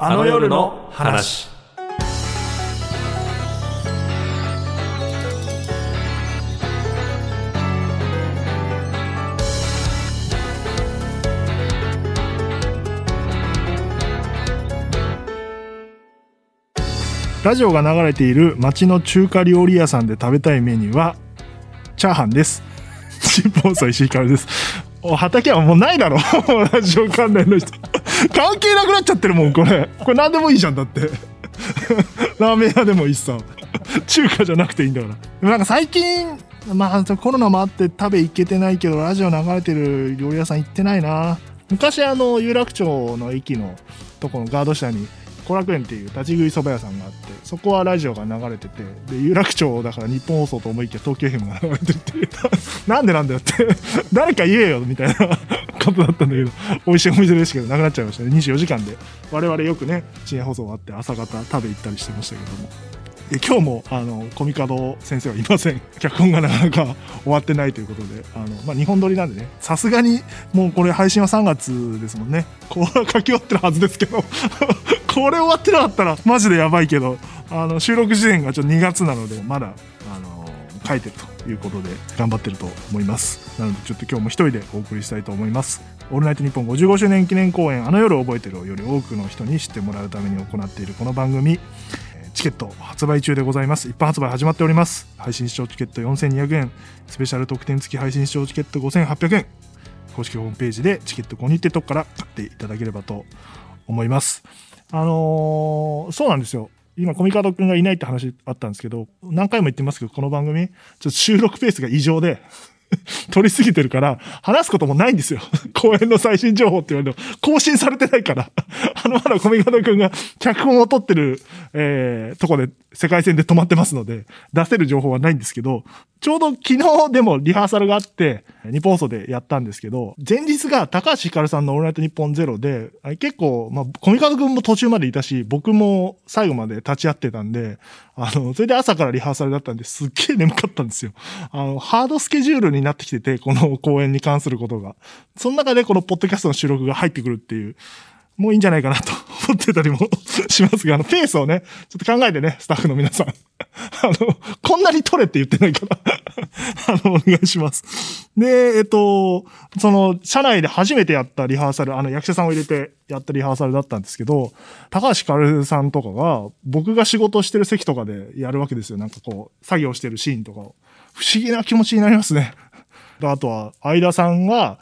あの夜の話。ラジオが流れている町の中華料理屋さんで食べたいメニューはチャーハンです。新放送石井かるです。お畑はもうないだろう ラジオ関連の人。関係なくなっちゃってるもん、これ。これ何でもいいじゃん、だって。ラーメン屋でもいいしさ。中華じゃなくていいんだから。でもなんか最近、まあコロナもあって食べ行けてないけど、ラジオ流れてる料理屋さん行ってないな。昔あの、有楽町の駅のとこのガード下に後楽園っていう立ち食いそば屋さんがあってそこはラジオが流れててで有楽町だから日本放送と思いきや東京 FM が流れてて なんでなんだよって 誰か言えよみたいな ことだったんだけど美味しいお店ですけどなくなっちゃいましたね。24時間で。我々よくね深夜放送があって朝方食べ行ったりしてましたけども。今日もあのコミカド先生はいません。脚本がなかなか終わってないということであの、まあ、日本撮りなんでね。さすがにもうこれ配信は3月ですもんね。これは書き終わってるはずですけど。これ終わってなかったらマジでやばいけど。あの収録時点がちょっと2月なのでまだあの書いてるということで頑張ってると思います。なのでちょっと今日も一人でお送りしたいと思います。オールナイトニッポン55周年記念公演あの夜覚えてるをより多くの人に知ってもらうために行っているこの番組。チケット発売中でございます。一般発売始まっております。配信視聴チケット4200円。スペシャル特典付き配信視聴チケット5800円。公式ホームページでチケット購入ってとこから買っていただければと思います。あのーそうなんですよ。今コミカドくんがいないって話あったんですけど何回も言ってますけどこの番組ちょっと収録ペースが異常で。取りすぎてるから、話すこともないんですよ。公演の最新情報って言われても、更新されてないから。あの、まだコミカドくんが脚本を取ってる、えー、とこで、世界線で止まってますので、出せる情報はないんですけど、ちょうど昨日でもリハーサルがあって、日本放送でやったんですけど、前日が高橋ひかるさんのオールナイトニッポンゼロで、結構、まあ、コミカドくんも途中までいたし、僕も最後まで立ち会ってたんで、あの、それで朝からリハーサルだったんで、すっげえ眠かったんですよ。あの、ハードスケジュールにになってきてて、この公演に関することが。その中でこのポッドキャストの収録が入ってくるっていう、もういいんじゃないかなと思ってたりも しますが、あの、ペースをね、ちょっと考えてね、スタッフの皆さん。あの、こんなに取れって言ってないから、あの、お願いします。で、えっと、その、社内で初めてやったリハーサル、あの、役者さんを入れてやったリハーサルだったんですけど、高橋ひかるさんとかが、僕が仕事してる席とかでやるわけですよ。なんかこう、作業してるシーンとかを。不思議な気持ちになりますね。あとは、相田さんが、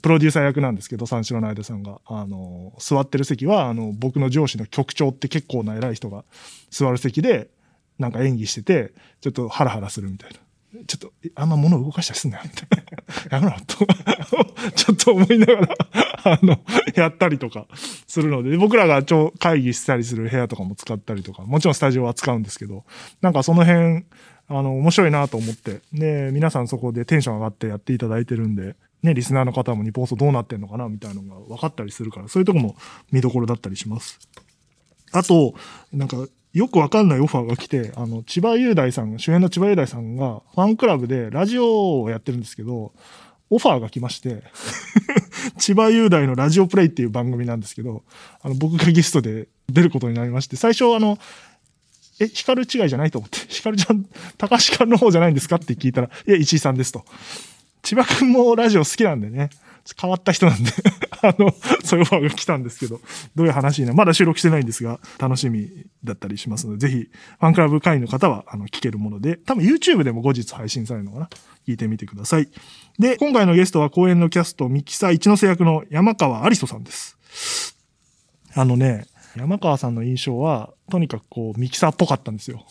プロデューサー役なんですけど、三四郎の相田さんが、あの、座ってる席は、あの、僕の上司の局長って結構な偉い人が座る席で、なんか演技してて、ちょっとハラハラするみたいな。ちょっと、あんま物動かしたりすんなよ、みたいな。やめろ、と。ちょっと思いながら、あの、やったりとかするので、僕らがちょ会議したりする部屋とかも使ったりとか、もちろんスタジオは使うんですけど、なんかその辺、あの、面白いなと思って、で、皆さんそこでテンション上がってやっていただいてるんで、ね、リスナーの方も日本放送どうなってんのかなみたいなのが分かったりするから、そういうとこも見どころだったりします。あと、なんか、よくわかんないオファーが来て、あの、千葉雄大さん、主演の千葉雄大さんが、ファンクラブでラジオをやってるんですけど、オファーが来まして、千葉雄大のラジオプレイっていう番組なんですけど、あの、僕がゲストで出ることになりまして、最初あの、え、ヒカル違いじゃないと思って、ヒカルちゃん、高橋カルの方じゃないんですかって聞いたら、いや、石井さんですと。千葉くんもラジオ好きなんでね、変わった人なんで、あの、そういうオファーが来たんですけど、どういう話になまだ収録してないんですが、楽しみだったりしますので、ぜひ、ファンクラブ会員の方は、あの、聞けるもので、多分 YouTube でも後日配信されるのかな聞いてみてください。で、今回のゲストは公演のキャスト、ミキサー一ノ瀬役の山川有人さんです。あのね、山川さんの印象は、とにかくこう、ミキサーっぽかったんですよ。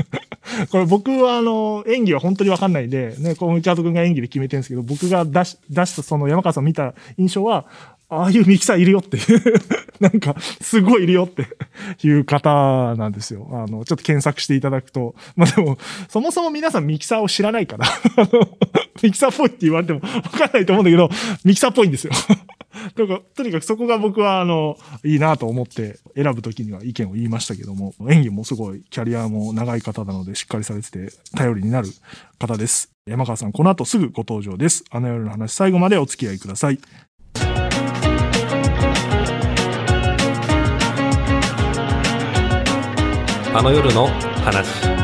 これ僕はあの、演技は本当にわかんないで、ね、こう、ムチャート君が演技で決めてるんですけど、僕が出し、出したその山川さんを見た印象は、ああいうミキサーいるよっていう、なんか、すごいいるよっていう方なんですよ。あの、ちょっと検索していただくと。まあでも、そもそも皆さんミキサーを知らないから、ミキサーっぽいって言われてもわかんないと思うんだけど、ミキサーっぽいんですよ。とかとにかくそこが僕はあの、いいなと思って選ぶときには意見を言いましたけども、演技もすごいキャリアも長い方なのでしっかりされてて頼りになる方です。山川さん、この後すぐご登場です。あの夜の話最後までお付き合いください。あの夜の話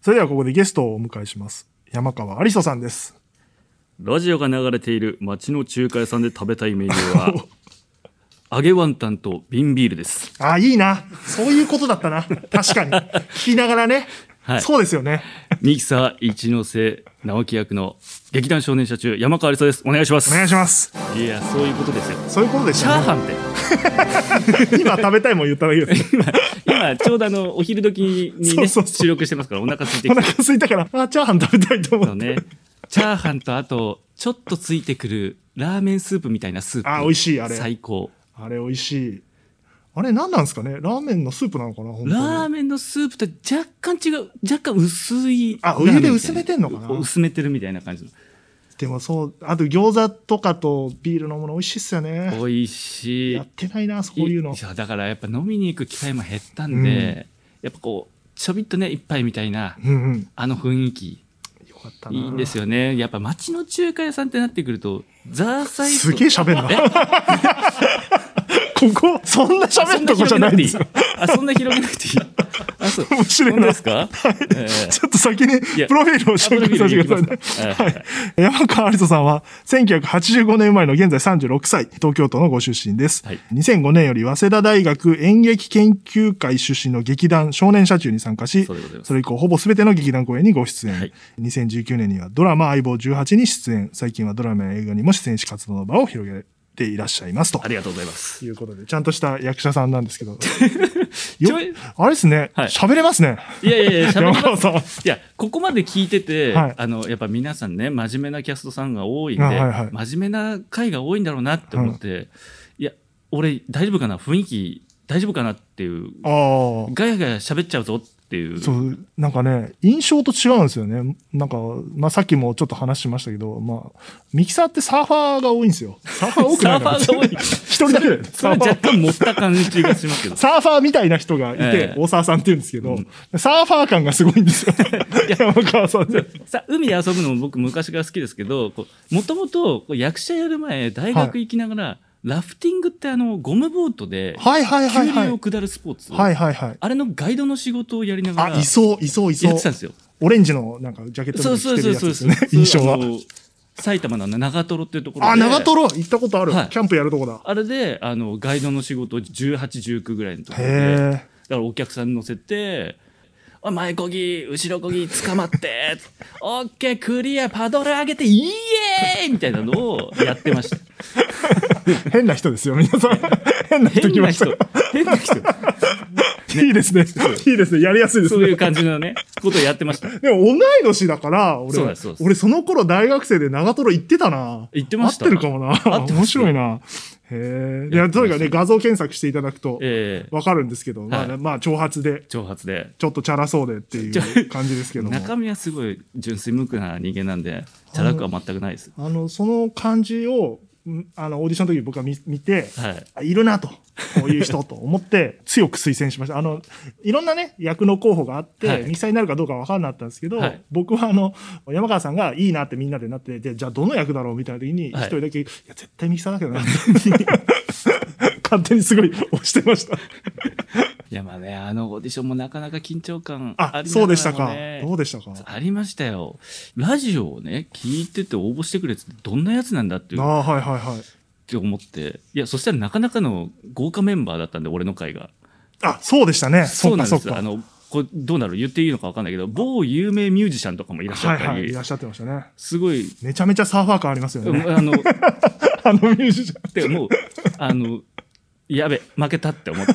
それではここでゲストをお迎えします山川有人さんです。ラジオが流れている町の中華屋さんで食べたいメニューは 揚げワンタンと瓶ビールです。あいいな。そういうことだったな。確かに。聞きながらね、はい。そうですよね。ミキサー一ノ瀬直樹役の劇団少年社中山川有沙です。お願いします。お願いします。いやそういうことですよ。そういうことでしチたね。ャーハンって。今食べたいもん言っただけです。今ちょうどあのお昼時にねそうそうそう。収録してますからお腹空いておきて。腹空いたからあチャーハン食べたいと思ってそう。ね。チャーハンとあとちょっとついてくるラーメンスープみたいなスープ。あ美味しいあれ。最高。あれ美味しい。あれ何なんですかね？ラーメンのスープなのかなラーメンのスープと若干違う若干薄いあお湯で薄めてんのかな。薄めてるみたいな感じのでもそうあと餃子とかとビールのもの美味しいっすよね。美味しい。やってないなそういうの。やだからやっぱ飲みに行く機会も減ったんで、やっぱこうちょびっとね一杯みたいなうんうん。あの雰囲気。よかったな。いいんですよね。やっぱ町の中華屋さんってなってくるとザーサイすげえ喋んな ここそんな喋るとこじゃないあそんな広げなくていい。あそう。面白いですか、ええ。ちょっと先にプロフィールを紹介させてくださいはい。山川有人さんは1985年生まれの現在36歳東京都のご出身です、はい。2005年より早稲田大学演劇研究会出身の劇団少年社中に参加しそれ以降ほぼ全ての劇団公演にご出演、はい。2019年にはドラマ相棒18に出演。最近はドラマや映画にも出演し活動の場を広げていらっしゃいますと。ありがとうございます。いうことでちゃんとした役者さんなんですけど。ちよあれですね。はい。喋、れますね。いやいやいや喋ります。いや、ここまで聞いてて、はい。あの、やっぱ皆さんね、真面目なキャストさんが多いんで、あはいはい。真面目な回が多いんだろうなって思って、いや、俺大丈夫かな？雰囲気大丈夫かな？っていう、ああガヤガヤ喋っちゃうぞっていう。そう、なんかね、印象と違うんですよね。なんか、まあ、さっきもちょっと話しましたけど、まあ、ミキサーってサーファーが多いんですよ。サーファー多くないサーファーが多い。一人だけサーファー。若干持った感じがしますけど。サーファーみたいな人がいて、ええ大沢さんって言うんですけど、うんサーファー感がすごいんですよ。山川さんって。さ海で遊ぶのも僕昔から好きですけど、もともと役者やる前、大学行きながら、ラフティングってあの、ゴムボートで、急流を。下るスポーツ。はいはいはい。あれのガイドの仕事をやりながら、あ、いそう、いそう、いそうやってたん。ですよ。オレンジのなんかジャケットそうに着てるやつですね。印象は。埼玉の長瀞っていうところで。あ、長瀞？行ったことある。はいキャンプやるとこだ。あれで、あの、ガイドの仕事を18、19ぐらいのところで。だへからお客さん乗せて、おい前こぎ、後ろこぎ、捕まって、オッケー、クリア、パドル上げて、イエーイみたいなのをやってました。え。変な人ですよ、皆さん。変な人変な来ました人。、変な人。いいですね。いいですね。やりやすいですね。そういう感じのね、ことをやってました。でも同い年だから、俺そそ俺その頃大学生で長瀞行ってたな。行ってました合ってるかもな。合って面白いな。へえ。いや、とにかくね、画像検索していただくとええわかるんですけど、まあ、はいまあ、挑発で、挑発で。ちょっとチャラそうでっていう感じですけども。中身はすごい純粋無垢な人間なんで、チャラくは全くないです。あの、その感じを、んあの、オーディションの時僕は見見て、はい。あいるなと、こういう人と思って、強く推薦しました。あの、いろんなね、役の候補があって、はいミキサーになるかどうかわかんなかったんですけど、はい僕はあの、山川さんがいいなってみんなでなって、で、じゃあどの役だろうみたいな時に、一はい人だけ、い、や、絶対ミキサーだけどな、勝手にすごい押してました。いやまあね、あのオーディションもなかなか緊張感ああ、りながらもねそうでしたか。どうでしたかありましたよ。ラジオをね、聞いてて応募してくれってどんなやつなんだっていうああ、はいはいはい。って思って。いや、そしたらなかなかの豪華メンバーだったんで、俺の会が。あ、そうでしたね。そうなんです。あの、これどうなる？言っていいのか分かんないけど、某有名ミュージシャンとかもいらっしゃったり、はいはい、いらっしゃってましたね。すごい、めちゃめちゃサーファー感ありますよね。あの、あのミュージシャン。でもう、あの、やべ、負けたって思って。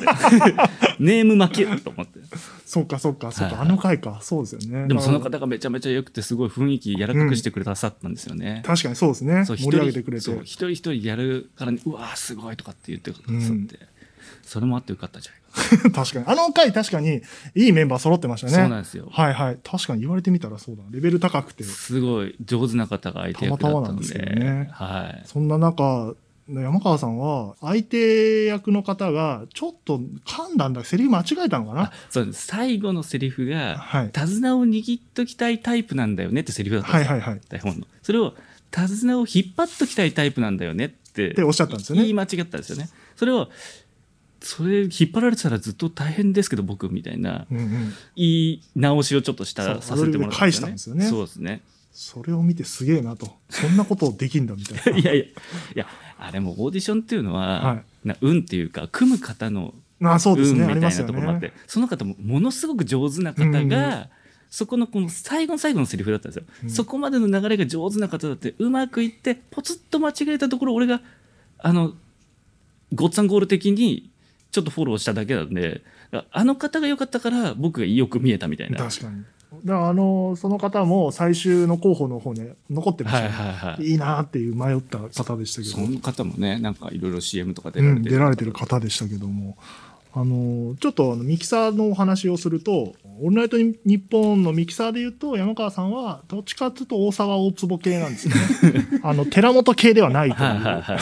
ネーム負けと思って。そっかそっかそっか、はいあの回か。そうですよね。でもそのまあ方がめちゃめちゃ良くて、すごい雰囲気柔らかくしてくれたさったんですよね。確かにそうですね。盛り上げてくれて。そう一人一人やるからに、うわーすごいとかって言ってくださって、それもあってよかったんじゃないか 確かに。あの回確かにいいメンバー揃ってましたね。そうなんですよはいはい。確かに言われてみたらそうだ。レベル高くて。すごい上手な方が相手役だったのでたまたまなんですけどねはいそんな中、山川さんは相手役の方がちょっと噛んだんだ、セリフ間違えたのかな？あそうです。最後のセリフがはい「手綱を握っときたいタイプなんだよね」ってセリフだったんですよ、はいはいはい。台本の。それを「手綱を引っ張っときたいタイプなんだよね」っておっしゃったんですよね。言い間違ったんですよね。それをそれ引っ張られてたらずっと大変ですけど僕みたいなうんうん。言い直しをちょっとしたさせてもらった返したんですよね。そうですね。それを見てすげえなと。そんなことできんだみたいな。いやいや。いやあれもオーディションっていうのは、はい。な運っていうか組む方のあそうです運みたいなところもあって、ねその方もものすごく上手な方が、うんうん。そこのこの最後の最後のセリフだったんですよ、うん。そこまでの流れが上手な方だってうまくいってポツッと間違えたところ俺があのごっつぁんゴール的にちょっとフォローしただけなんであの方が良かったから僕がよく見えたみたいな。確かにだからあのその方も最終の候補の方に残ってましたはいね、はいはい。いいなっていう迷った方でしたけど。その方もねなんかいろいろ CM とか出うん、られて出られてる方でしたけども、あのちょっとあのミキサーのお話をすると、オールナイトニッポンのミキサーで言うと、山川さんはどっちかっていうと大沢大坪系なんですよね。あの、寺本系ではないという。はいはいはい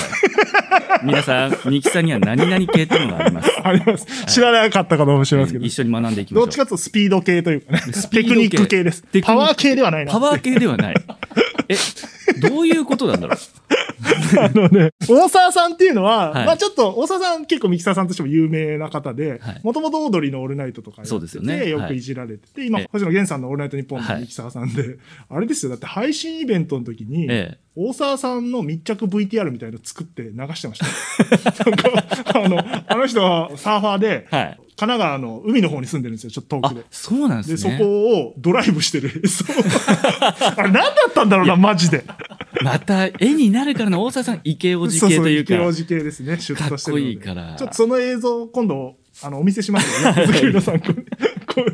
皆さんミキサーには何々系っていうのがあります あります。知らなかったかもしれないですけど、一緒に学んでいきましょうどっちかというとスピード系というかね、テクニック系ですパワー系ではないな。パワー系ではない。え、どういうことなんだろう？あのね、大沢さんっていうのは、はいまあちょっと、大沢さん結構ミキサーさんとしても有名な方ではい、もともとオードリーのオールナイトとかやっててよねはいよくいじられてて、今ええ、星野源さんのオールナイトニッポンはいのミキサーさんで、あれですよ、だって配信イベントの時に、ええ。大沢さんの密着 VTR みたいの作って流してましたよ。なんか、あの、あの人はサーファーで、はい。神奈川の海の方に住んでるんですよ、ちょっと遠あくで。、そうなんでで、そすね。こをドライブしてる。そうあれ何だったんだろうな、マジで。また絵になるからの大沢さん、イケオジ系というか。そうそう、イケオジ系ですね、シュッとしてるので。かっこいいからちょっとその映像、今度、あの、お見せしますよね。こ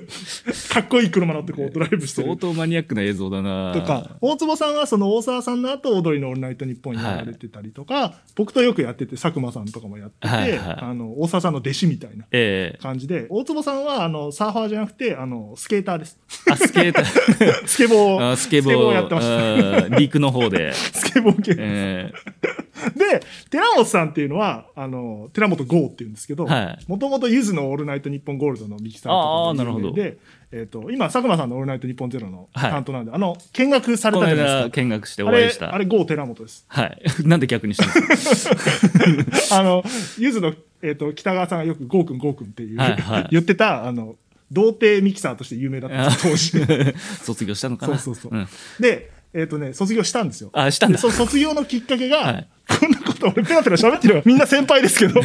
かっこいい車乗ってこうドライブしてる。相当マニアックな映像だなとか、大坪さんはその大沢さんの後、踊りのオールナイトニッポンにやられてたりとか、僕とよくやってて、佐久間さんとかもやってて、はいはいあの、大沢さんの弟子みたいなええ感じで、大坪さんは、あの、サーファーじゃなくて、あの、スケーターです。あ、スケーター。スケボー、あスケボー。スケボーやってましたうん陸の方で。スケボー系。えで、寺本さんっていうのは、あの、寺本剛っていうんですけど、はいもともとゆずのオールナイトニッポンゴールドのミキサーとかなるほどで、えっ、と、今、佐久間さんのオールナイトニッポンゼロのはい担当なんで、あの、見学されたじゃないですか。見学してお会いし、た。あれ、剛寺本です。はい。なんで逆にしたんですかあの、ゆずの、えっ、と、北川さんがよくゴーくんゴーくんっていう、はいはい言ってた、あの、童貞ミキサーとして有名だったんですよ、当時。卒業したのかなそうそうそうんで、えっ、とね、卒業したんですよ。あ、したんだ。でそ卒業のきっかけが、はい。こんなこと俺ペラペラ喋ってるわみんな先輩ですけど、あ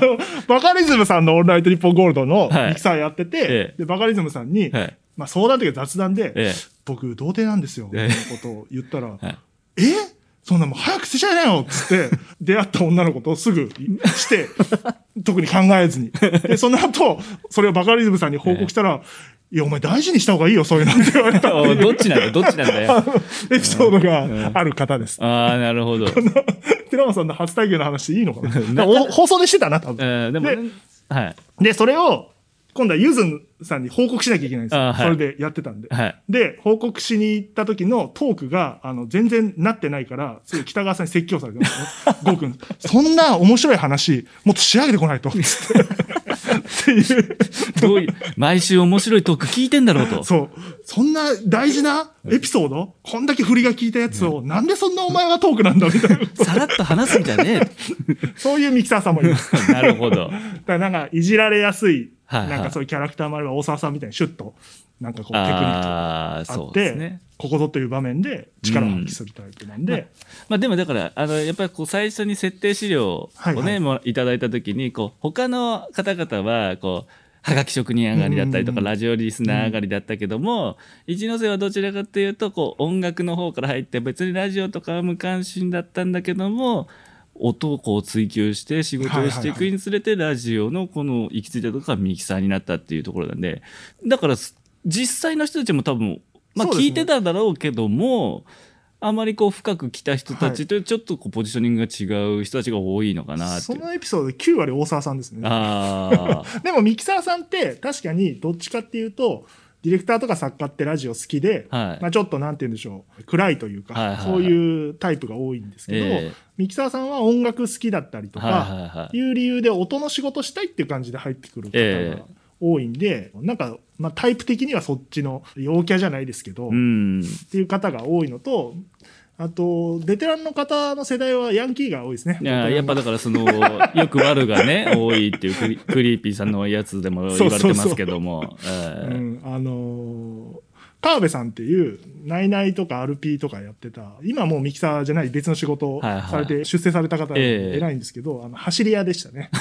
の、バカリズムさんのオールナイトニッポンゴールドのはい。ミキサーやってて、ええ。で、バカリズムさんに、はい。まあ相談というか雑談で、ええ。僕、童貞なんですよ、みたことを言ったら、はい。え？そんなもう早く捨てちゃいなよっつって、出会った女の子とすぐして、特に考えずに。で、その後、それをバカリズムさんに報告したら、いや、お前大事にした方がいいよ、そういうのって言われたどっちなんだどっちなんだよ。エピソードがある方です。ああ、なるほど。寺本さんの初体験の話でいいのか な？放送でしてたな、多分。えーでも、ではい。で、それを、今度はゆずさんに報告しなきゃいけないんですよ。あはいそれでやってたんで。はい。で、報告しに行った時のトークが、あの、全然なってないから、すぐ北川さんに説教されてますね。ゴーくん、そんな面白い話、もっと仕上げてこないと。つっていう。どういう、毎週面白いトーク聞いてんだろうと。そう。そんな大事なエピソード？こんだけ振りが効いたやつを、なんでそんなお前がトークなんだみたいな。さらっと話すんじゃねそういうミキサーさんもいます。え。なるほど。だからなんか、いじられやすい、はいはい。なんかそういうキャラクターもあれば、大沢さんみたいにシュッと、なんかこう、テクニックああ、って、ね。ここぞという場面で力を発揮するタイプなんで、まあでもだから、あの、やっぱりこう最初に設定資料をね、はいはい。いただいたときに、こう、他の方々は、こう、はがき職人上がりだったりとか、うんうんうん。ラジオリスナー上がりだったけども、一ノ瀬はどちらかというと、こう、音楽の方から入って、別にラジオとかは無関心だったんだけども、音をこう追求して仕事をしていくにつれて、ラジオのこの行き着いたところがミキサーになったっていうところなんで、だから、実際の人たちも多分、まあ聞いてただろうけども、あまりこう深く来た人たちとちょっとこうポジショニングが違う人たちが多いのかなってそ。のエピソードで9割大沢さんですね。ああ。でもミキサーさんって確かにどっちかっていうと、ディレクターとか作家ってラジオ好きで、はい。まあちょっとなんて言うんでしょう、暗いというか、はいはいはい。そういうタイプが多いんですけど、えミキサーさんは音楽好きだったりとか、はいう理由で音の仕事したいっていう感じで入ってくる方えが多いんで、なんか、まあタイプ的にはそっちの陽キャじゃないですけど、うん。っていう方が多いのと、あと、ベテランの方の世代はヤンキーが多いですね。いややっぱだからその よく悪がね多いっていうクリクリーピーさんのやつでも言われてますけども。あのー川辺さんっていう、ナイナイとか RP とかやってた、今もうミキサーじゃない別の仕事をされて、出世された方、ええ。偉いんですけど、あの、走り屋でしたね。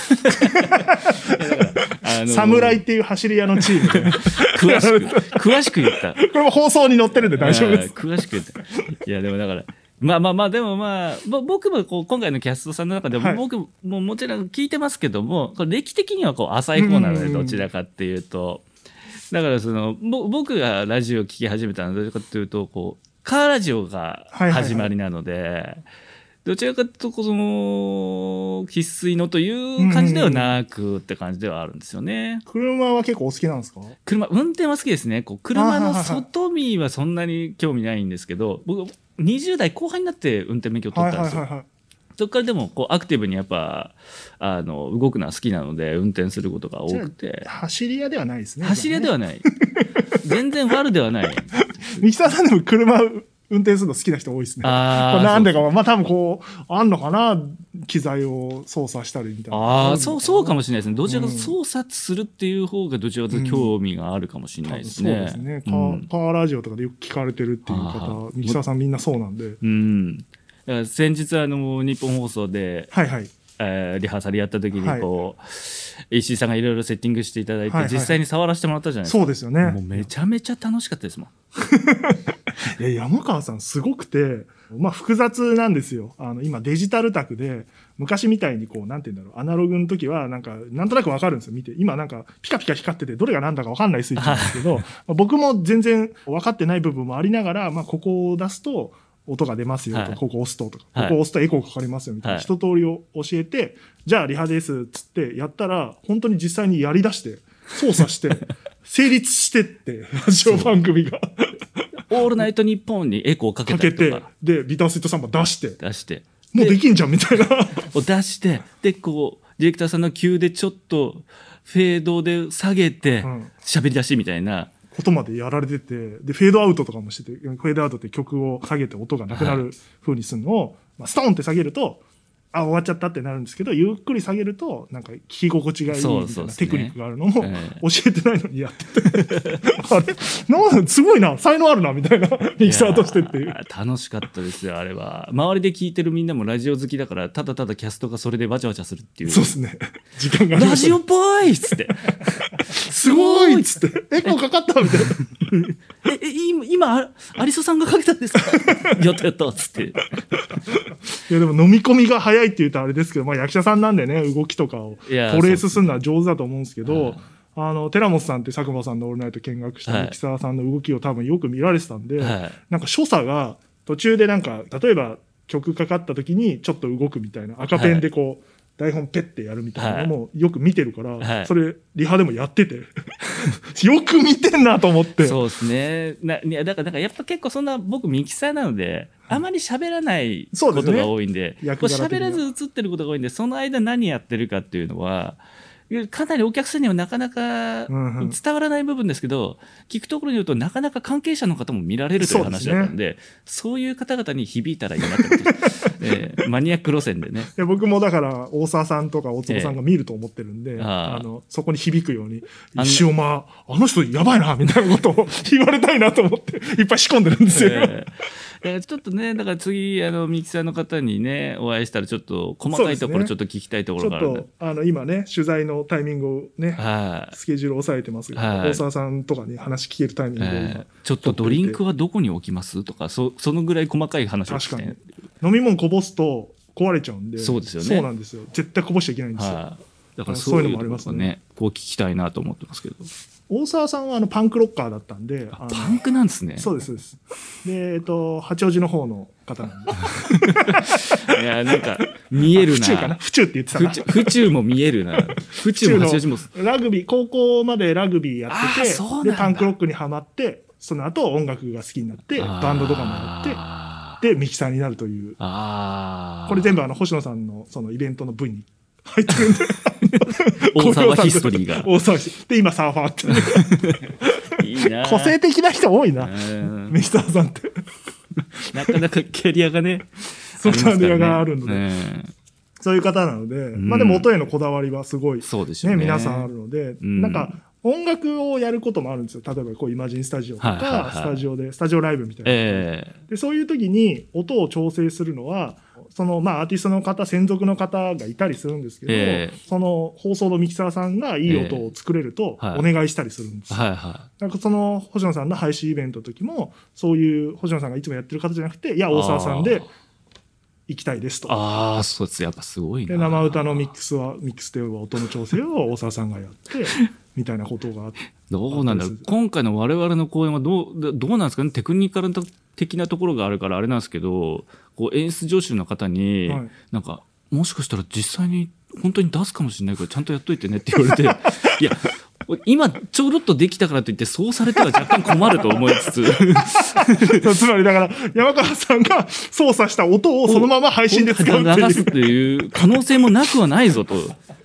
あの侍っていう走り屋のチームで、詳しく詳しく言った これも放送に載ってるんで大丈夫です。詳しく言って。いや、でもだから、まあまあまあ、でもまあ、ぼ僕もこう今回のキャストさんの中でも、はい僕ももちろん聞いてますけども、これ歴的にはこう浅い方なので、どちらかっていうと。だからその、ぼ僕がラジオを聞き始めたのはどちらかというと、こう、カーラジオが始まりなので、どちらかというと、この、生粋のという感じではなくって感じではあるんですよね。車は結構お好きなんですか？車運転は好きですねこう車の外見はそんなに興味ないんですけど僕20代後半になって運転免許を取はいったんですよ、はいはいはい。そこからでもこうアクティブにやっぱあの動くのは好きなので運転することが多くて走り屋ではないですね。走り屋では。はない全然悪ではない ミキサーさんでも車運転するの好きな人多いですね。なんでか、まあ多分こう、あんのかな機材を操作したりみたいな。ああそうそうかもししれないですねどちらかと操作するっていう方がどちらかと興味があるかもしれないですね、そうですね。カうんーカーラジオとかでよく聞かれてるっていうあ方ー、ミキサーさんみんなそうなんで。うんだから先日あの日本放送ではいはい。えーリハーサルやった時にはいこう、石井さんがいろいろセッティングしていただいて、はいはい実際に触らせてもらったじゃないですか。そうですよねもう。めちゃめちゃ楽しかったですもん。いや、山川さんすごくて、まあ複雑なんですよ。あの、今デジタル卓で、昔みたいにこう、なんて言うんだろう、アナログの時はなんか、なんとなくわかるんですよ、見て。今なんか、ピカピカ光ってて、どれが何だかわかんないスイッチなんですけど、まあ僕も全然分かってない部分もありながら、まあここを出すと、音が出ますよと、はいここ押すととか、はいここ押すとエコーかかりますよみたいな、はい一通りを教えて、じゃあリハですっつってやったら、本当に実際にやり出して、操作して、成立してって、ラジオ番組が。オールナイトニッポンにエコーかけかけてたりとか、で、ビタースイートサンバ出して、出して、もうできんじゃんみたいな。を出して、で、こう、ディレクターさんの急でちょっと、フェードで下げてうん、喋り出しみたいな、ことまでやられてて、で、フェードアウトとかもしてて、フェードアウトって曲を下げて音がなくなる風にするのを、まあ、ストーンって下げると、あ、終わっちゃったってなるんですけど、ゆっくり下げると、なんか聞き心地がいいみたいなテクニックがあるのも、え教えてないのにやってて、あれ？なんすごいな、才能あるな、みたいな、ミキサーとしてっていう楽しかったですよ、あれは。周りで聞いてるみんなもラジオ好きだから、ただただキャストがそれでわちゃわちゃするっていう。そうですね。時間がラジオっぽいっつって。すごいっつって、エコーかかったみたいな。え、え、今、アリソさんがかけたんですか？やったやったっつって。いやでも飲み込みが早いって言うとあれですけど、まあ役者さんなんでね、動きとかをトレースするのは上手だと思うんですけどはい、あの、寺本さんって佐久間さんのオールナイト見学したはい。ミキサーさんの動きを多分よく見られてたんで、はい。なんか所作が途中でなんか、例えば曲かかった時にちょっと動くみたいな、赤ペンでこう、台本ペッてやるみたいなのもよく見てるから、はい。それリハでもやってて、よく見てんなと思って。そうですね。ないやだから、だからやっぱ結構そんな、僕ミキサーなので、あまり喋らないことが多いんで、役こう喋らず映ってることが多いんで、その間何やってるかっていうのは、かなりお客さんにはなかなかうんうん。伝わらない部分ですけど、聞くところによるとなかなか関係者の方も見られるという話だったんで、そういう方々に響いたらいいなと思って、えーマニアック路線でね。僕もだから大沢さんとか大坪さんが見ると思ってるんで、えあああのそこに響くように石尾あの人やばいなみたいなことを言われたいなと思って いっぱい仕込んでるんですよ、えー。ちょっとね、だから次、あの、ミキサーの方にね、お会いしたら、ちょっと細かいところちょっと聞きたいとこちょっろがあるんで。と。あの今ね取材のタイミングをねはい。スケジュールを抑えてますが、はい。大沢さんとかに話聞けるタイミングをちょっとドリンクはどこに置きますとか、そそのぐらい細かい話をして、確か飲み物こぼすと壊れちゃうんでそうですよねそうなんですよ絶対こぼしちゃいけないんですよ、はい。だからそういうのもありますね。こう聞きたいなと思ってますけど。大沢さんはあのパンクロッカーだったんでパンクなんですね。そうですそうですでえっと八王子の方の方なんで いや、なんか、見える府中 かな？な。府中って言ってたな府中も見えるな。府中も八王子も。ラグビー、高校までラグビーやってて、だで、パンクロックにハマって、その後音楽が好きになって、バンドとかもやって、あで、ミキサーになるという。あー。これ全部あの、星野さんのそのイベントの文に入ってるんで。大沢ヒストリーが。大沢ヒスで、今サーファーっていう。いいな個性的な人多いな。うんミキサーさんって。なかなかキャリアがね。そうキャリアがあるので、ねそういう方なので、んまあでも音へのこだわりはすごい、ね、そうですよね。皆さんあるので、うんなんか、音楽をやることもあるんですよ。例えば、こう、イマジンスタジオとか、はいはいはいスタジオで、スタジオライブみたいな。えで、そういう時に音を調整するのは、その、まあ、アーティストの方、専属の方がいたりするんですけど、ええその放送のミキサーさんがいい音を作れると、お願いしたりするんですよ。はいはなんかその星野さんの配信イベントの時も、そういう星野さんがいつもやってる方じゃなくて、いや、大沢さんで行きたいですい。と。ああ、そうです。やっぱすごいな。で、生歌のミックスは、ミックスというか音の調整を大沢さんがやって、みたいなことがあって。どうなんだろう。今回の我々の公演はどう、どうなんですかね？テクニカル的なところがあるからあれなんですけど、こう演出助手の方に、はい。なんか、もしかしたら実際に本当に出すかもしれないからちゃんとやっといてねって言われて、いや、今ちょろっとできたからといってそうされては若干困ると思いつつ、つまりだから、山川さんが操作した音をそのまま配信で使うっていう。流すっていう可能性もなくはないぞと。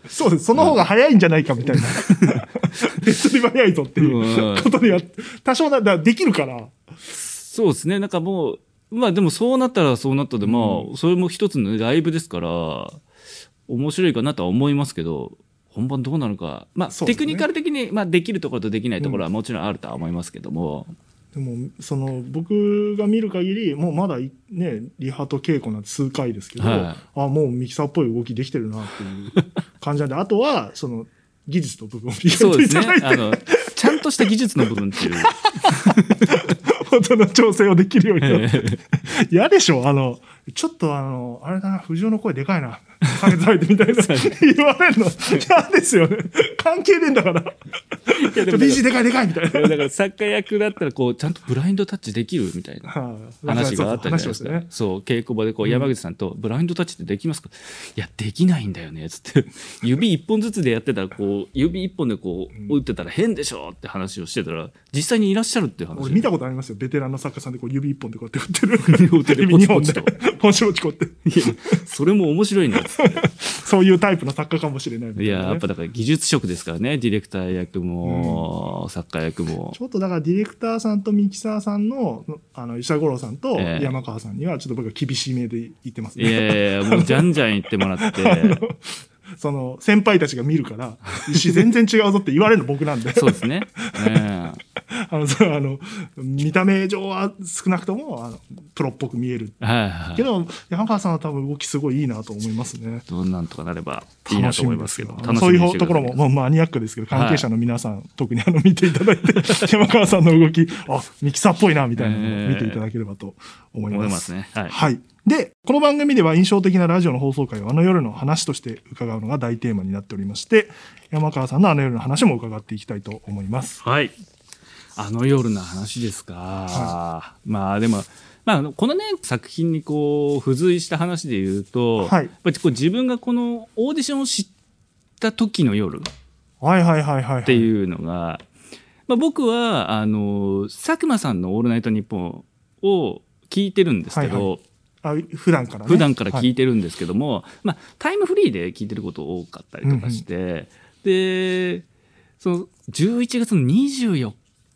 そうです。その方が早いんじゃないかみたいな。手っ取り早いぞっていうことでやっ多少な、だできるから。そうですね。なんかもう、まあでもそうなったらそうなったで、まあ、それも一つのライブですから、面白いかなとは思いますけど、本番どうなるか。まあ、ねテクニカル的に、まあ、できるところとできないところはもちろんあるとは思いますけども、でも、その、僕が見る限り、もうまだいね、リハと稽古なんて数回ですけど、はいあ、もうミキサーっぽい動きできてるなっていう感じなんで、あとは、その、技術の部分を磨そですねいうていただい。て、あの、ちゃんとした技術の部分っていう。音の調整をできるようになって。え 嫌でしょ？あの、ちょっとあの、あれだな、藤尾の声でかいな。下げづらいてみたいな言われるの嫌ですよね。関係ねえんだから。いやでも BG でかいでかいみたいな。だから作家役だったらこうちゃんとブラインドタッチできるみたいなはい話があったじゃないですか。話してましたね。そう稽古場でこう山口さんとブラインドタッチってできますか、いやできないんだよねつって 指一本ずつでやってたらこう指一本でこう打ってたら変でしょって話をしてたら実際にいらっしゃるっていう話。俺見たことありますよ。ベテランの作家さんでこう指一本でこうやって振ってる。指二本でポチポチ。ポチポチこって。いやそれも面白いなっつって。そういうタイプの作家かもしれないいいややっぱだから技術職ですからねディレクター役も、作家役もち。ょっとだからディレクターさんとミキサーさんの、あの、石田五郎さんとええ山川さんにはちょっと僕は厳しめで言ってますいやね。いやいやもうじゃんじゃん言ってもらって。その、先輩たちが見るから、石全然違うぞって言われるの僕なんで。そうですね。え あの、そうあの、見た目上は少なくとも、あの、プロっぽく見える。えはいはいけ。ど、山川さんは多分動きすごいいいなと思いますね。どうなんとかなればいいなと思いますけど。そういうところも、まあ、マニアックですけど、関係者の皆さん、特にあの、見ていただいて、山川さんの動き、あ、ミキサーっぽいな、みたいなのを見ていただければと思います。思いますね。はい。はい。で、この番組では印象的なラジオの放送回をあの夜の話として伺うのが大テーマになっておりまして、山川さんのあの夜の話も伺っていきたいと思います。はい。あの夜の話ですか。まあでも、まあ、このね、作品にこう、付随した話で言うと、はいやっぱりこう自分がこのオーディションを知った時の夜っはいはいはいはい、はい。ていうのが、まあ、僕は、あの、佐久間さんのオールナイトニッポンを聞いてるんですけど、はいあ普段からね。普段から聞いいてるんですけども、まあ、タイムフリーで聞いてること多かったりとかして、で、その11月の24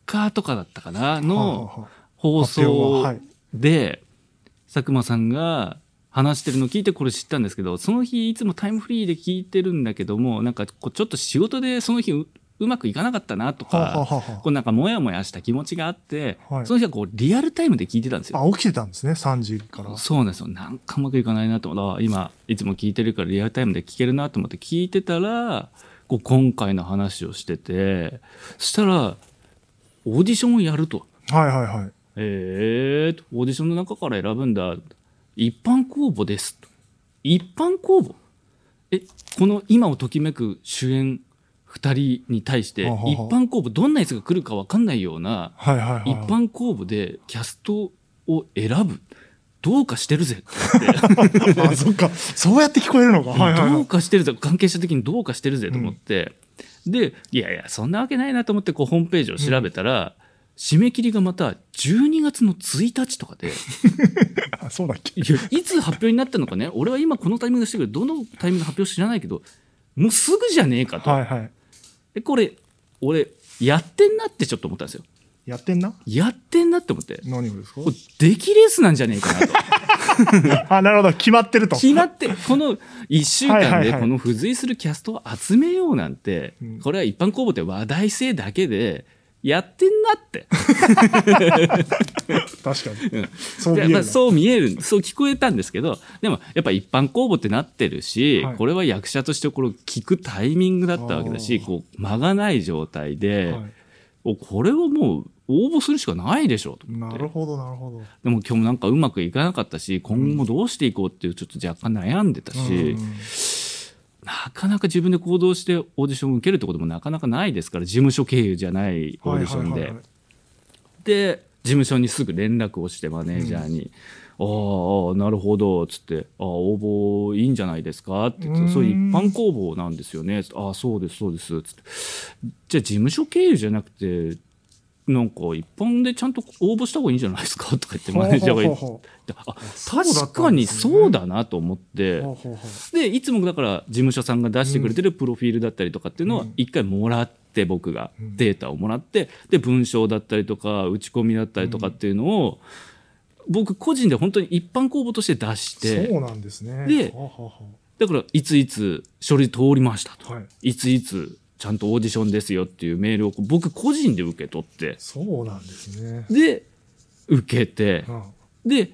日とかだったかな、の放送で、佐久間さんが話してるのを聞いてこれ知ったんですけど、その日いつもタイムフリーで聞いてるんだけども、なんかこうちょっと仕事でその日ううまくいかなかったなとか、はあこうなんかモヤモヤした気持ちがあって、はいその日はこうリアルタイムで聞いてたんですよ。あ、起きてたんですね、3時から。そうなんですよ。なんかうまくいかないなと思ったら、今、いつも聞いてるからリアルタイムで聞けるなと思って聞いてたら、こう今回の話をしてて、そしたら、オーディションをやると。はいはいはい。えーと、オーディションの中から選ぶんだ。一般公募ですと。一般公募え、この今をときめく主演二人に対して、一般公募、どんなやつが来るかわかんないような。一般公募でキャストを選ぶ。どうかしてるぜって言って。あ、そっか。そうやって聞こえるのか。はいはいはどうい。かしてるぜ関係者的にどうかしてるぜと思って、でいやいやそんなわけないなと思ってこうホームページを調べたら、締め切りがまた12月の1日とかで あそうだっけ？いつ発表になったのかね俺は今このタイミングでしてるけどどのタイミングで発表知らないけどもうすぐじゃねえかと、はいはい。でこれ俺やってんなってちょっと思ったんですよやってんな？やってんなって思って。何をですか？これ出来レースなんじゃねえかなと。あ、なるほど。決まってると。決まって、この1週間でこの付随するキャストを集めようなんてうん、これは一般公募って話題性だけで、やってんなって。確かに。うんそう見えるまあ、そう見える、そう聞こえたんですけど、でもやっぱ一般公募ってなってるし、はいこれは役者としてこれを聞くタイミングだったわけだし、こう間がない状態で、はいおこれはもう応募するしかないでしょうと思って。なるほど、なるほど。でも今日もなんかうまくいかなかったし、今後どうしていこうっていうちょっと若干悩んでたし、うんなかなか自分で行動してオーディションを受けるってこともなかなかないですから、事務所経由じゃないオーディションで。はいはいはいはいで、事務所にすぐ連絡をしてマネージャーに、ああ、なるほど、つって、ああ、応募いいんじゃないですか？って言って、そういう一般公募なんですよね。ああ、そうです、そうです、つって。じゃあ事務所経由じゃなくて、なんか一般でちゃんと応募した方がいいんじゃないですか？とか言ってマネージャーが言って。あ確かにそうだなと思って、でいつもだから事務所さんが出してくれてるプロフィールだったりとかっていうのはうん。一回もらって僕がうん。データをもらってで文章だったりとか打ち込みだったりとかっていうのを僕個人で本当に一般公募として出してそうなんですね。でだからいついつ書類通りましたと。いついつちゃんとオーディションですよっていうメールを僕個人で受け取ってそうなんですね。で受けてあで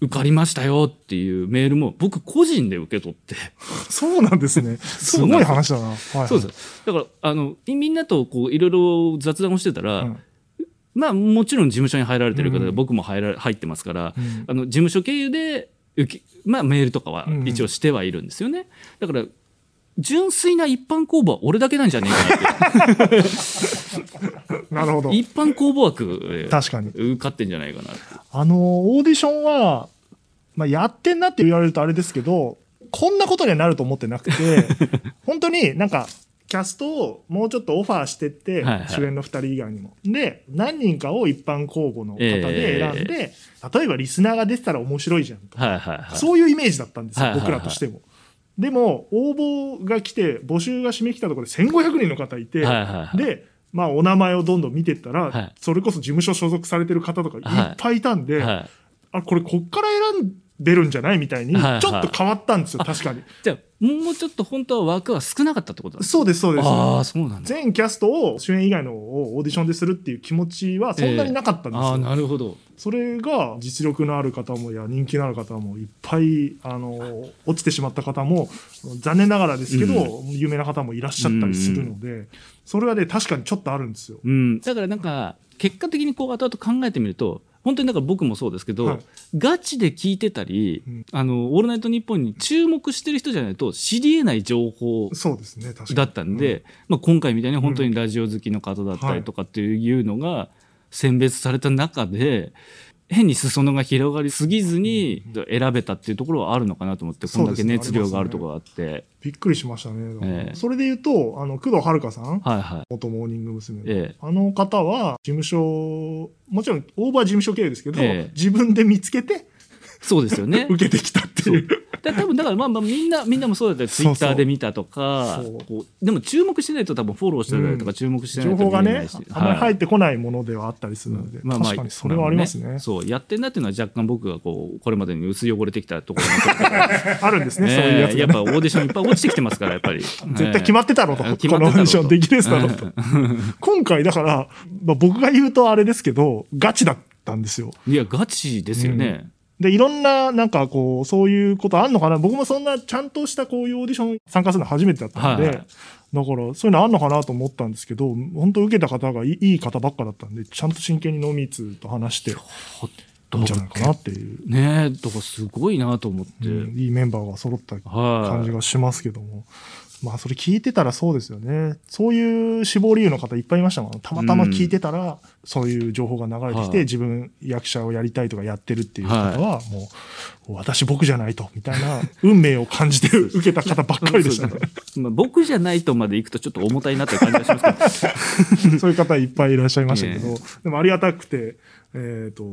受かりましたよっていうメールも僕個人で受け取って そうなんですね。すごい話だな。はいはいそうです。だから、あの、みんなとこう、いろいろ雑談をしてたら、うんまあ、もちろん事務所に入られてる方で、うん僕も入ら入ってますから、うんあの、事務所経由で受け、まあ、メールとかはうん一応してはいるんですよね。だから、純粋な一般公募は俺だけなんじゃねえかなって。なるほど。一般公募枠、えー確かに。受かってんじゃないかな。あの、オーディションは、まあ、やってんなって言われるとあれですけど、こんなことにはなると思ってなくて、本当になんか、キャストをもうちょっとオファーしてって、はいはい主演の2人以外にも。で、何人かを一般公募の方で選んで、例えばリスナーが出てたら面白いじゃんと。はいはいはい。そういうイメージだったんですよ、はいはいはい僕らとしても。でも、応募が来て、募集が締め切ったところで1500人の方いて、はいはいはい。で、まあ、お名前をどんどん見てったら、はい。それこそ事務所所属されてる方とかいっぱいいたんで、はい。あ、これこっから選んでるんじゃないみたいに、ちはいはいょっと変わったんですよ、確かに。じゃあ、もうちょっと本当は枠は少なかったってことそうです、そうです。ああ、そうなんだ。全キャストを主演以外のをオーディションでするっていう気持ちはそんなになかったんですよ。ああ、なるほど。それが実力のある方もや人気のある方もいっぱいあの落ちてしまった方も残念ながらですけど、有名な方もいらっしゃったりするので、それはね確かにちょっとあるんですよ。うん、だからなんか結果的にこう後々考えてみると本当にだから僕もそうですけど、はい。ガチで聞いてたり、うん。あの「オールナイトニッポン」に注目してる人じゃないと知り得ない情報。だったんで、まあ、今回みたいに本当にラジオ好きの方だったりとかっていうのが選別された中で、変に裾野が広がりすぎずに選べたっていうところはあるのかなと思って、こんだけ熱量があるところがあって、びっくりしましたね。ええ。それで言うとあの工藤遥さん。はいはい。元モーニング娘。の、ええ。あの方は事務所もちろんオーバー事務所経由ですけど、ええ。自分で見つけてそうですよね。受けてきたっていう。だ多分だからまあまあみんなみんなもそうだったよツイッターで見たとか。でも注目してないと多分フォローしてたりとか注目してないと情報がねあんまり入っってこないものではあったりするので、確かにそれはありますね。そう。やってんなっていうのは若干僕がこうこれまでに薄汚れてきたところ あるんですね、そういうえやつやっぱオーディションいっぱい落ちてきてますからやっぱり。絶対決まってたろと、ええこ決まってたろとのオーディションできるやつだろと。今回だから、まあ、僕が言うとあれですけど、ガチだったんですよ。いやガチですよね、で、いろんな、なんかこう、そういうことあんのかな？僕もそんなちゃんとしたこういうオーディション参加するの初めてだったんで、はいはい。だからそういうのあんのかなと思ったんですけど、本当受けた方がいいいい方ばっかだったんで、ちゃんと真剣に濃密と話して、じゃないかなっていう、ねえだからすごいなと思って、うんいいメンバーが揃ったはい。感じがしますけども。まあそれ聞いてたらそうですよね。そういう死亡理由の方いっぱいいましたもん。たまたま聞いてたら、そういう情報が流れてきて、はい。自分役者をやりたいとかやってるっていう方は、もう、私僕じゃないと、みたいな運命を感じて受けた方ばっかりでしたね。まあ、僕じゃないとまで行くとちょっと重たいなって感じがしますけど。そういう方いっぱいいらっしゃいましたけど、ね でもありがたくて、えっ、と、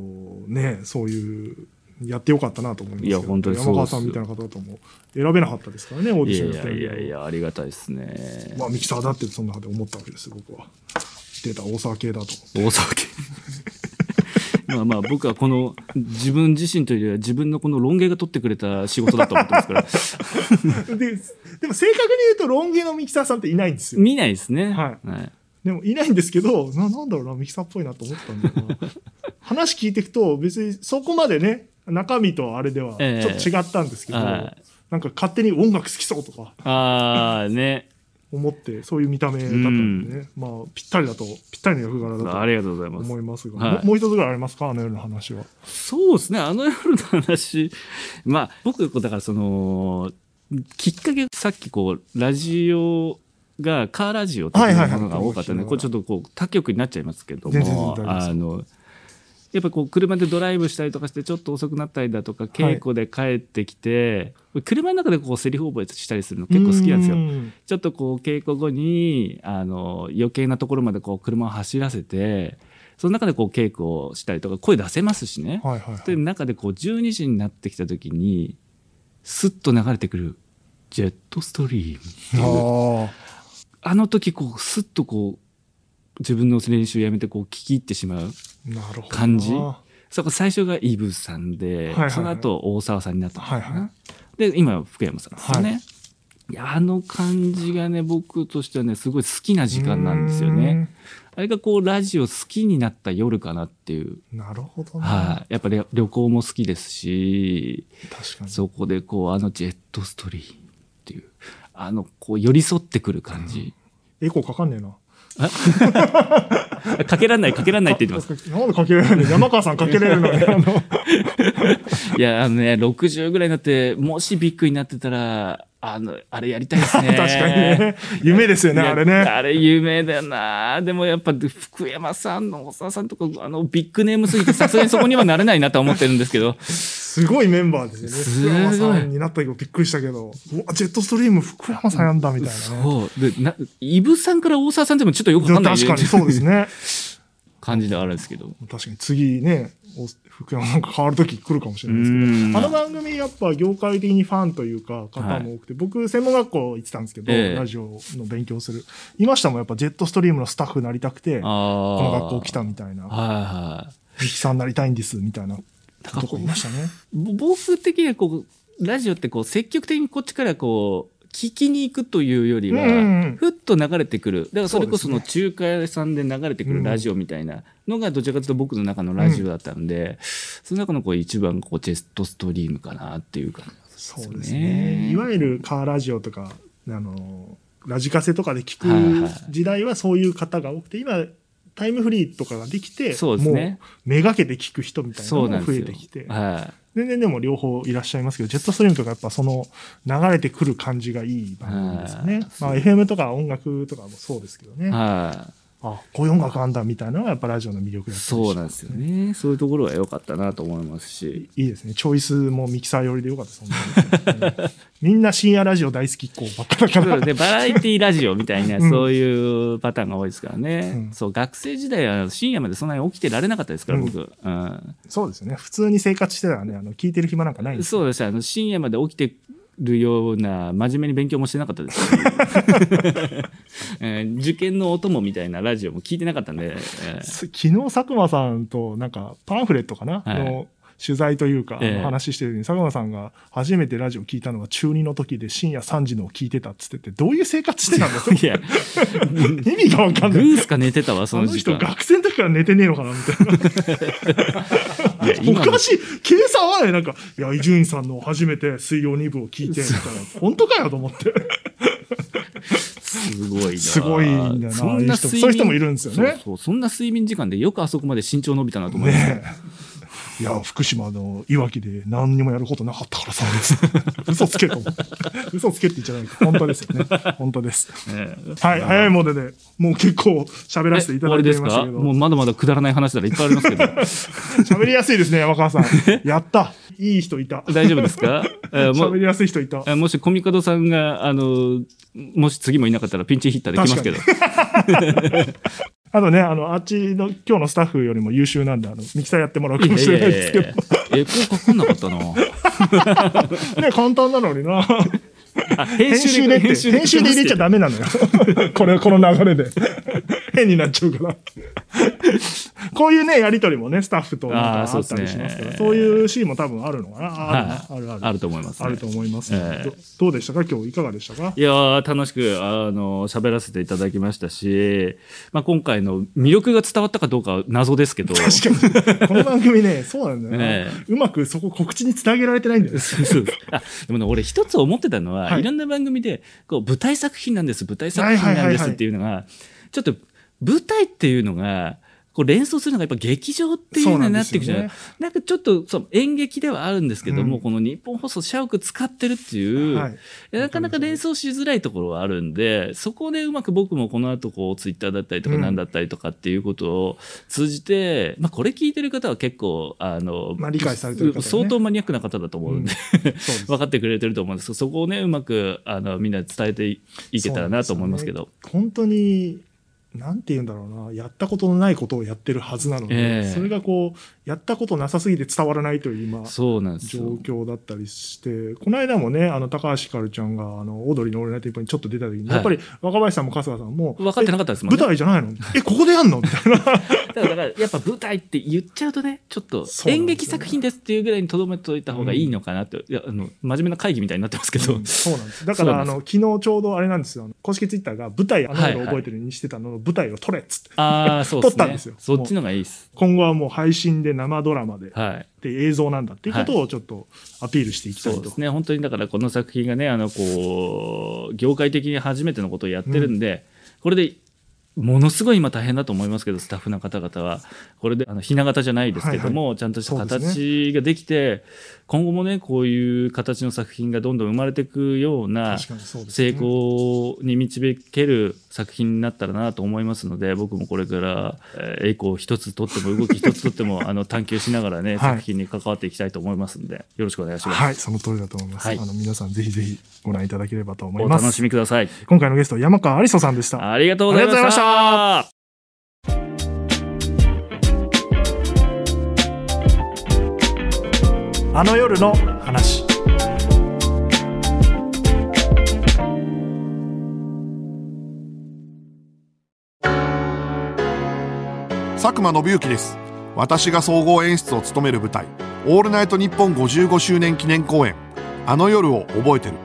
ね、そういう、やってよかったなと思いますけどいや本当に山川さんみたいな方だともう選べなかったですからね、オーディいショやいやいやいンやありがたいですねまあ、ミキサーだってそんな中で思ったわけですよ、僕は。出た大沢系だと。大騒ぎ まあまあ僕はこの自分自身というよりは自分のこのロン毛が取ってくれた仕事だと思ってますから で、でも正確に言うと、ロン毛のミキサーさんっていないんですよ。見ないですね。はいでもいないんですけど、ななんだろうな、ミキサーっぽいなと思ったんだよな。話聞いていくと、別にそこまでね、中身とあれではちえ。えょっと違ったんですけど、はい。なんか勝手に音楽好きそうとかああね。思って、そういう見た目だったんでね、まあ、ぴったりだと、ぴったりの役柄だありがとうございます。と思いますが、はい。ももう一つぐらいありますか？あの夜の話は。そうですね、あの夜の話。まあ、僕、だからその、きっかけ、さっきこう、ラジオが、カーラジオというはいはいはいものが多かったので、これちょっとこう、他局になっちゃいますけども、あの、やっぱこう、車でドライブしたりとかして、ちょっと遅くなったりだとか、稽古で帰ってきて、車の中でこう、セリフ覚えしたりするの結構好きなんですよう。んちょっとこう稽古後にあの余計なところまでこう車を走らせてその中でこう稽古をしたりとか声出せますしね。はいはいはいで中でこう12時になってきた時にスッと流れてくるジェットストリームっていうああの時こうスッとこう自分の練習やめてこう聞き入ってしまう。感じ。そこ最初がイブさんで、はいはいはい。その後大沢さんになったのかな、はいはい。で今は福山さんですよね、い、やあの感じがね僕としてはねすごい好きな時間なんですよね。あれがこうラジオ好きになった夜かなっていう。なるほどな。はい、やっぱり旅行も好きですし確かに。そこでこうあのジェットストリームっていうあのこう寄り添ってくる感じ、エコーかかんねえな。かけらんないかけらんないって言ってます。なんでかけられるの？山川さんかけれるの に、あの、いやあのね60ぐらいになってもしビッグになってたらあのあれやりたいですね 確かにね。夢ですよね、あれね。あれ有名だよな。でもやっぱ福山さんの大沢さんとか、あのビッグネームすぎてさすがにそこにはなれないなとは思ってるんですけど。すごいメンバーですよね。福山さんになった時びっくりしたけど、うわ、ジェットストリーム福山さんやんだ、みたいなね。そう。で、な、イブさんから大沢さんでもちょっとよくわかんない確かにそうですね。感じではあるんですけど。確かに次ね、お福山なんか変わる時来るかもしれないですけど。うんあの番組やっぱ業界的にファンというか方も多くて、僕専門学校行ってたんですけど、ええラジオの勉強する。いましたもんやっぱジェットストリームのスタッフになりたくて、こ。の学校来たみたいな、はいはい。ミキさんになりたいんですみたいなとこいましたね。ぼ僕的にはこう、ラジオってこう、積極的にこっちからこう、聞きに行くというよりは、うんうんうん。ふっと流れてくる。だからそれこその中華屋さんで流れてくるラジオみたいなのがどちらかというと僕の中のラジオだったんで、その中のこう一番こうジェットストリームかなっていう感じそうですね。いわゆるカーラジオとか、あの、ラジカセとかで聞く時代はそういう方が多くて、今、タイムフリーとかができて、そうですね。もうめがけて聞く人みたいなのが増そうなんですよ。えてきて、は全然でも両方いらっしゃいますけど、ジェットストリームとかやっぱその流れてくる感じがいい番組ですよねはい。まあ FM とか音楽とかもそうですけどね。あ、こういう音楽あんだみたいなのがやっぱラジオの魅力だったりしそうなんですよ。ね。そういうところは良かったなと思いますし。いいですね。チョイスもミキサー寄りでよかったです、本当にうんみんな深夜ラジオ大好きっ子ばっかだから。でバラエティラジオみたいな、うんそういうパターンが多いですからね、うんそう学生時代は深夜までそんなに起きてられなかったですから、うん僕、うんそうですよね。普通に生活してたらね、あの、聞いてる暇なんかないんですよそうですあの深夜まで起きてるような真面目に勉強もしてなかったです。し、えー受験のお供みたいなラジオも聞いてなかったんで、えー。す 昨日佐久間さんとなんかパンフレットかな、はい。の取材というか、え話してる時に佐久間さんが初めてラジオ聞いたのが中2の時で深夜3時のを聞いてたっつっててどういう生活してたんだいや。意味がわかんない。グースか寝てたわそあの人の時間学生の時から寝てねえのかなみたいいやおかしい。計算はねなんかいや伊集院さんの初めて水曜2部を聞いてみたいな。本当かよと思って。すごいな。すごいんだよなそんなそういう人もいるんですよね。そうそんな睡眠時間でよくあそこまで身長伸びたなと思います、ねえいや、福島のいわきで何にもやることなかったからさ、嘘つけと。嘘つけって言っちゃないけど、本当ですよね。本当です。ええはい、早いもので、もう結構喋らせていただいてましたけど、か？もうまだまだくだらない話ならいっぱいありますけど 喋りやすいですね、山川さん。やった。いい人いた。大丈夫ですか、喋りやすい人いた。えもしコミカドさんがあのもし次もいなかったらピンチヒッターできますけどあとね、あの、あっちの今日のスタッフよりも優秀なんで、あの、ミキサーやってもらうかもしれないですけど。いやいやいやエコーかかんなかったな ね、簡単なのにな。あ編編集で編集で入れちゃダメなのよ。これ、この流れで。変になっちゃうから。こういうね、やりとりもね、スタッフとなんかあったりしますから、ですねそういうシーンも多分あるのかな。あはいあるある。あると思います、ね。あると思います、ええど。どうでしたか？今日いかがでしたか？いやー楽しく、あの、喋らせていただきましたし、まあ、今回の魅力が伝わったかどうかは謎ですけど。確かに。この番組ね、そうなんだよな、えうまくそこ告知につなげられてないんだよね。そうそうあでもね、俺一つ思ってたのは、はい。い、ろんな番組で、こう、舞台作品なんです、舞台作品なんですっていうのが、ちょっと、舞台っていうのが、こう連想するのがやっぱ劇場っていうのになっていくじゃないそうなんかちょっとそう演劇ではあるんですけども、うん。この日本放送社屋使ってるっていう、はい。なかなか連想しづらいところはあるんで、そこでうまく僕もこの後こうツイッターだったりとかうん。何だったりとかっていうことを通じて、まあこれ聞いてる方は結構、あの、まあ理解されてるね。相当マニアックな方だと思うんで、そうです 分かってくれてると思うんですけどそこをねうまくあのみんなに伝えていいけたらなと思いますけど。本当に、なんて言うんだろうな、やったことのないことをやってるはずなので、ええ。それがこう、やったことなさすぎて伝わらないという今、そうなんです状よ況だったりして、この間もね、あの、高橋ひかるちゃんが、あの、オードリーのオールナイトにちょっと出た時に、はい。やっぱり若林さんも春日さんも、分かってなかったですえもんね。舞台じゃないの？え、ここでやんの？みたいな。だからやっぱ舞台って言っちゃうとねちょっと演劇作品ですっていうぐらいにとどめておいた方がいいのかなって、いやあの真面目な会議みたいになってますけど、うん。そうなんです。だから、あの、昨日ちょうどあれなんですよ。公式ツイッターが舞台、あの夜覚えてるにしてたのの舞台を撮れっつって。ああそうね。撮ったんですよ。そっちのがいいです。今後はもう配信で生ドラマで、はい。で映像なんだっていうことをちょっとアピールしていきたいと。そうですね。本当にだからこの作品がねあのこう業界的に初めてのことをやってるんで、これでものすごい今大変だと思いますけどスタッフの方々はこれであのひな形じゃないですけども、ちゃんとした形ができて今後もねこういう形の作品がどんどん生まれていくような成功に導ける作品になったらなと思いますので僕もこれからえー栄光一つとっても動き一つとっても あの探求しながらね、はい作品に関わっていきたいと思いますのでよろしくお願いします。はい、その通りだと思います。はいあの、皆さんぜひぜひご覧いただければと思いお楽します。みください。今回のゲスト、山川有磯さんでした。ありがとうございましありがとうございまた。あの夜の話。佐久間信之です私が総合演出を務める舞台「オールナイトニッポン」55周年記念公演「あの夜を覚えてる」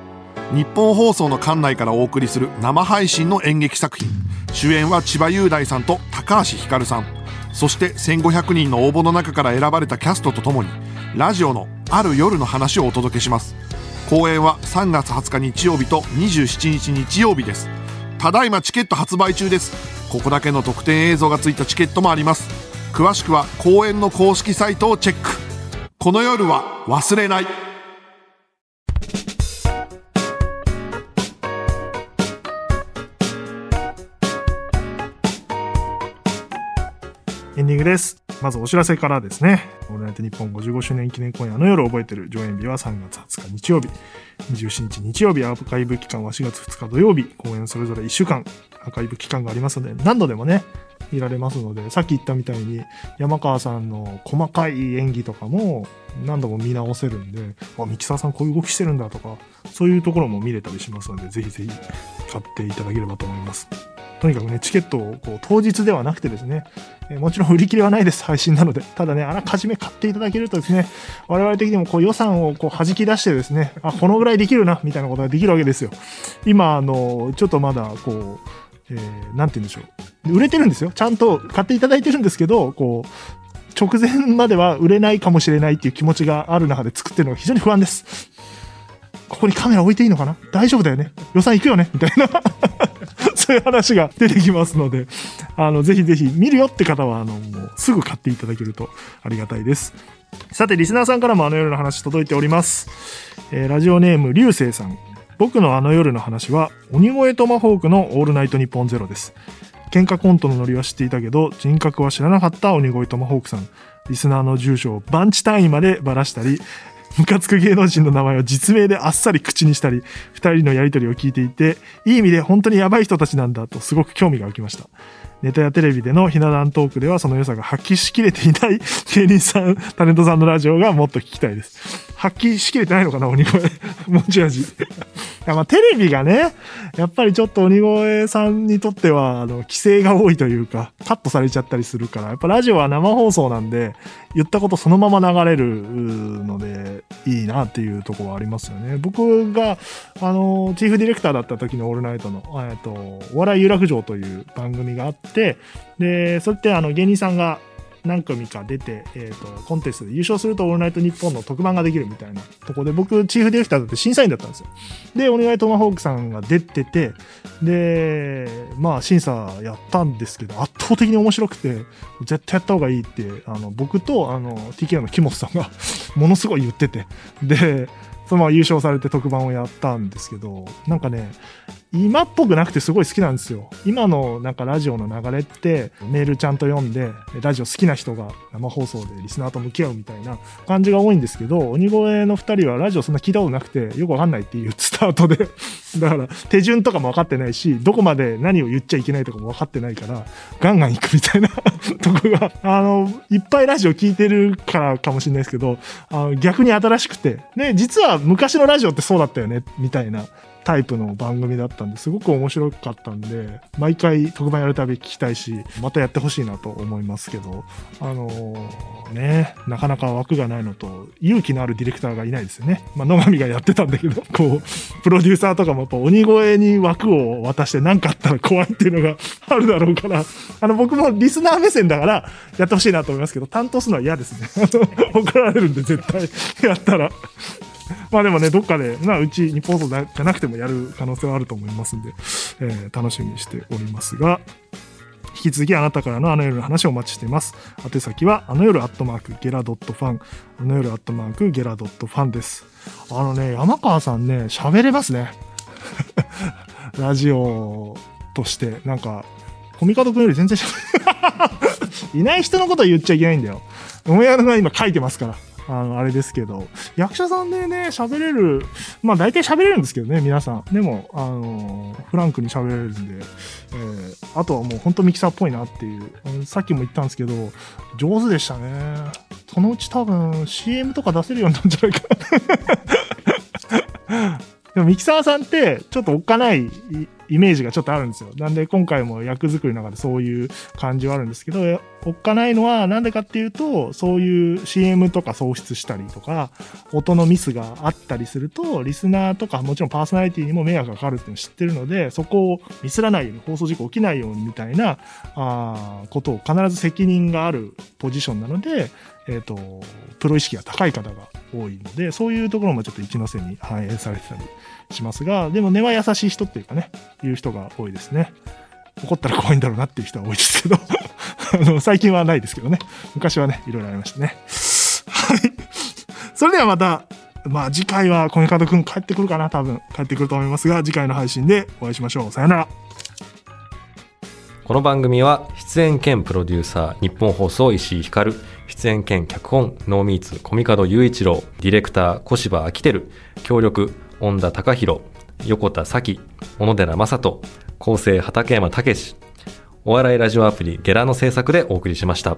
日本放送の館内からお送りする生配信の演劇作品。主演は千葉雄大さんと高橋ひかるさん。そして1500人の応募の中から選ばれたキャストとともにラジオのある夜の話をお届けします。公演は3月20日日曜日と27日日曜日です。ただいまチケット発売中です。ここだけの特典映像がついたチケットもあります。詳しくは公演の公式サイトをチェック。この夜は忘れない。エンディングです。まずお知らせからですね。オールナイトニッポン55周年記念公演あの夜覚えてる上演日は3月20日日曜日。27日日曜日アーカイブ期間は4月2日土曜日。公演それぞれ1週間アーカイブ期間がありますので、何度でもね、見られますので、さっき言ったみたいに山川さんの細かい演技とかも何度も見直せるんで、あ、ミキサーさんこういう動きしてるんだとか、そういうところも見れたりしますので、ぜひぜひ買っていただければと思います。とにかくね、チケットをこう当日ではなくてですね、えもちろん売り切れはないです、配信なので。ただね、あらかじめ買っていただけるとですね、我々的にもこう予算をこう弾き出してですね、あ、このぐらいできるな、みたいなことができるわけですよ。今、あの、ちょっとまだ、こう、えーなんて言うんでしょう。売れてるんですよ。ちゃんと買っていただいてるんですけど、こう、直前までは売れないかもしれないっていう気持ちがある中で作ってるのが非常に不安です。ここにカメラ置いていいのかな？大丈夫だよね？予算いくよね？みたいな。そういう話が出てきますので、あの、ぜひぜひ見るよって方は、あの、もうすぐ買っていただけるとありがたいです。さて、リスナーさんからもあの夜の話届いております。えーラジオネーム、流星さん。僕のあの夜の話は、鬼越トマホークのオールナイトニッポンゼロです。喧嘩コントのノリは知っていたけど、人格は知らなかった鬼越トマホークさん。リスナーの住所をバンチ単位までばらしたり、ムカつく芸能人の名前を実名であっさり口にしたり、二人のやりとりを聞いていて、いい意味で本当にやばい人たちなんだとすごく興味が浮きました。ネタやテレビでのひな壇トークではその良さが発揮しきれていない芸人さん、タレントさんのラジオがもっと聞きたいです。発揮しきれてないのかな、鬼越。持ち味。やまあテレビがね、やっぱりちょっと鬼越さんにとっては、あの、規制が多いというか、カットされちゃったりするから、やっぱラジオは生放送なんで、言ったことそのまま流れるので、いいなっていうところはありますよね。僕が、あの、チーフディレクターだった時のオールナイトの、えっと、お笑い有楽町という番組があって、で、それってあの、芸人さんが、何組か出て、えっ、と、コンテストで優勝するとオールナイトニッポンの特番ができるみたいなとこで、僕、チーフディレクターだって審査員だったんですよ。で、お願いトマホークさんが出てて、で、まあ、審査やったんですけど、圧倒的に面白くて、絶対やった方がいいって、あの、僕と、あの、TK の木本さんが、ものすごい言ってて、で、そのまま優勝されて特番をやったんですけど、なんかね、今っぽくなくてすごい好きなんですよ。今のなんかラジオの流れってメールちゃんと読んで、ラジオ好きな人が生放送でリスナーと向き合うみたいな感じが多いんですけど、鬼越の二人はラジオそんな聞いたことなくてよくわかんないっていうスタートで、だから手順とかも分かってないし、どこまで何を言っちゃいけないとかも分かってないから、ガンガン行くみたいな とこが、あの、いっぱいラジオ聞いてるからかもしれないですけど、あの逆に新しくて、ね、実は昔のラジオってそうだったよね、みたいなタイプの番組だったんですごく面白かったんで、毎回特番やるたび聞きたいし、またやってほしいなと思いますけど、あのーね、なかなか枠がないのと、勇気のあるディレクターがいないですよね。まあ、野上がやってたんだけど、こう、プロデューサーとかもやっぱ鬼越に枠を渡して何かあったら怖いっていうのが あるだろうから、あの、僕もリスナー目線だからやってほしいなと思いますけど、担当するのは嫌ですね。怒られるんで絶対やったら。まあでもね、どっかで、まあ、うち日本放送じゃなくてもやる可能性はあると思いますんで、えー楽しみにしておりますが、引き続きあなたからのあの夜の話をお待ちしています。宛先は、あの夜アットマークゲラドットファン、あの夜アットマークゲラドットファンです。あのね、山川さんね、喋れますね。ラジオとして、なんか、コミカド君より全然喋れ いない人のことは言っちゃいけないんだよ。オンエアが今書いてますから。あの、あれですけど、役者さんでね、喋れる、まあ大体喋れるんですけどね、皆さん。でも、あの、フランクに喋れるんで、えーあとはもう本当ミキサーっぽいなっていう。うんさっきも言ったんですけど、上手でしたね。そのうち多分 CM とか出せるようになるんじゃないかな。でもミキサーさんってちょっとおっかないイメージがちょっとあるんですよ。なんで今回も役作りの中でそういう感じはあるんですけど、おっかないのはなんでかっていうと、そういう CM とか創出したりとか、音のミスがあったりすると、リスナーとかもちろんパーソナリティにも迷惑がかかるっていうのを知ってるので、そこをミスらないように、放送事故起きないようにみたいな、あーことを必ず責任があるポジションなので、えっ、と、プロ意識が高い方が多いので、そういうところもちょっと一ノ瀬に反映されてたりしますが、でも根は優しい人っていうかね、いう人が多いですね。怒ったら怖いんだろうなっていう人は多いですけど、あの、最近はないですけどね。昔はね、いろいろありましたね。はい。それではまた、まあ次回はコミカドくん帰ってくるかな、多分。帰ってくると思いますが、次回の配信でお会いしましょう。さよなら。この番組は出演兼プロデューサー日本放送石井光出演兼脚本ノーミーツコミカド雄一郎ディレクター小柴明輝協力恩田隆弘横田咲小野寺正人構成畠山武お笑いラジオアプリゲラの制作でお送りしました。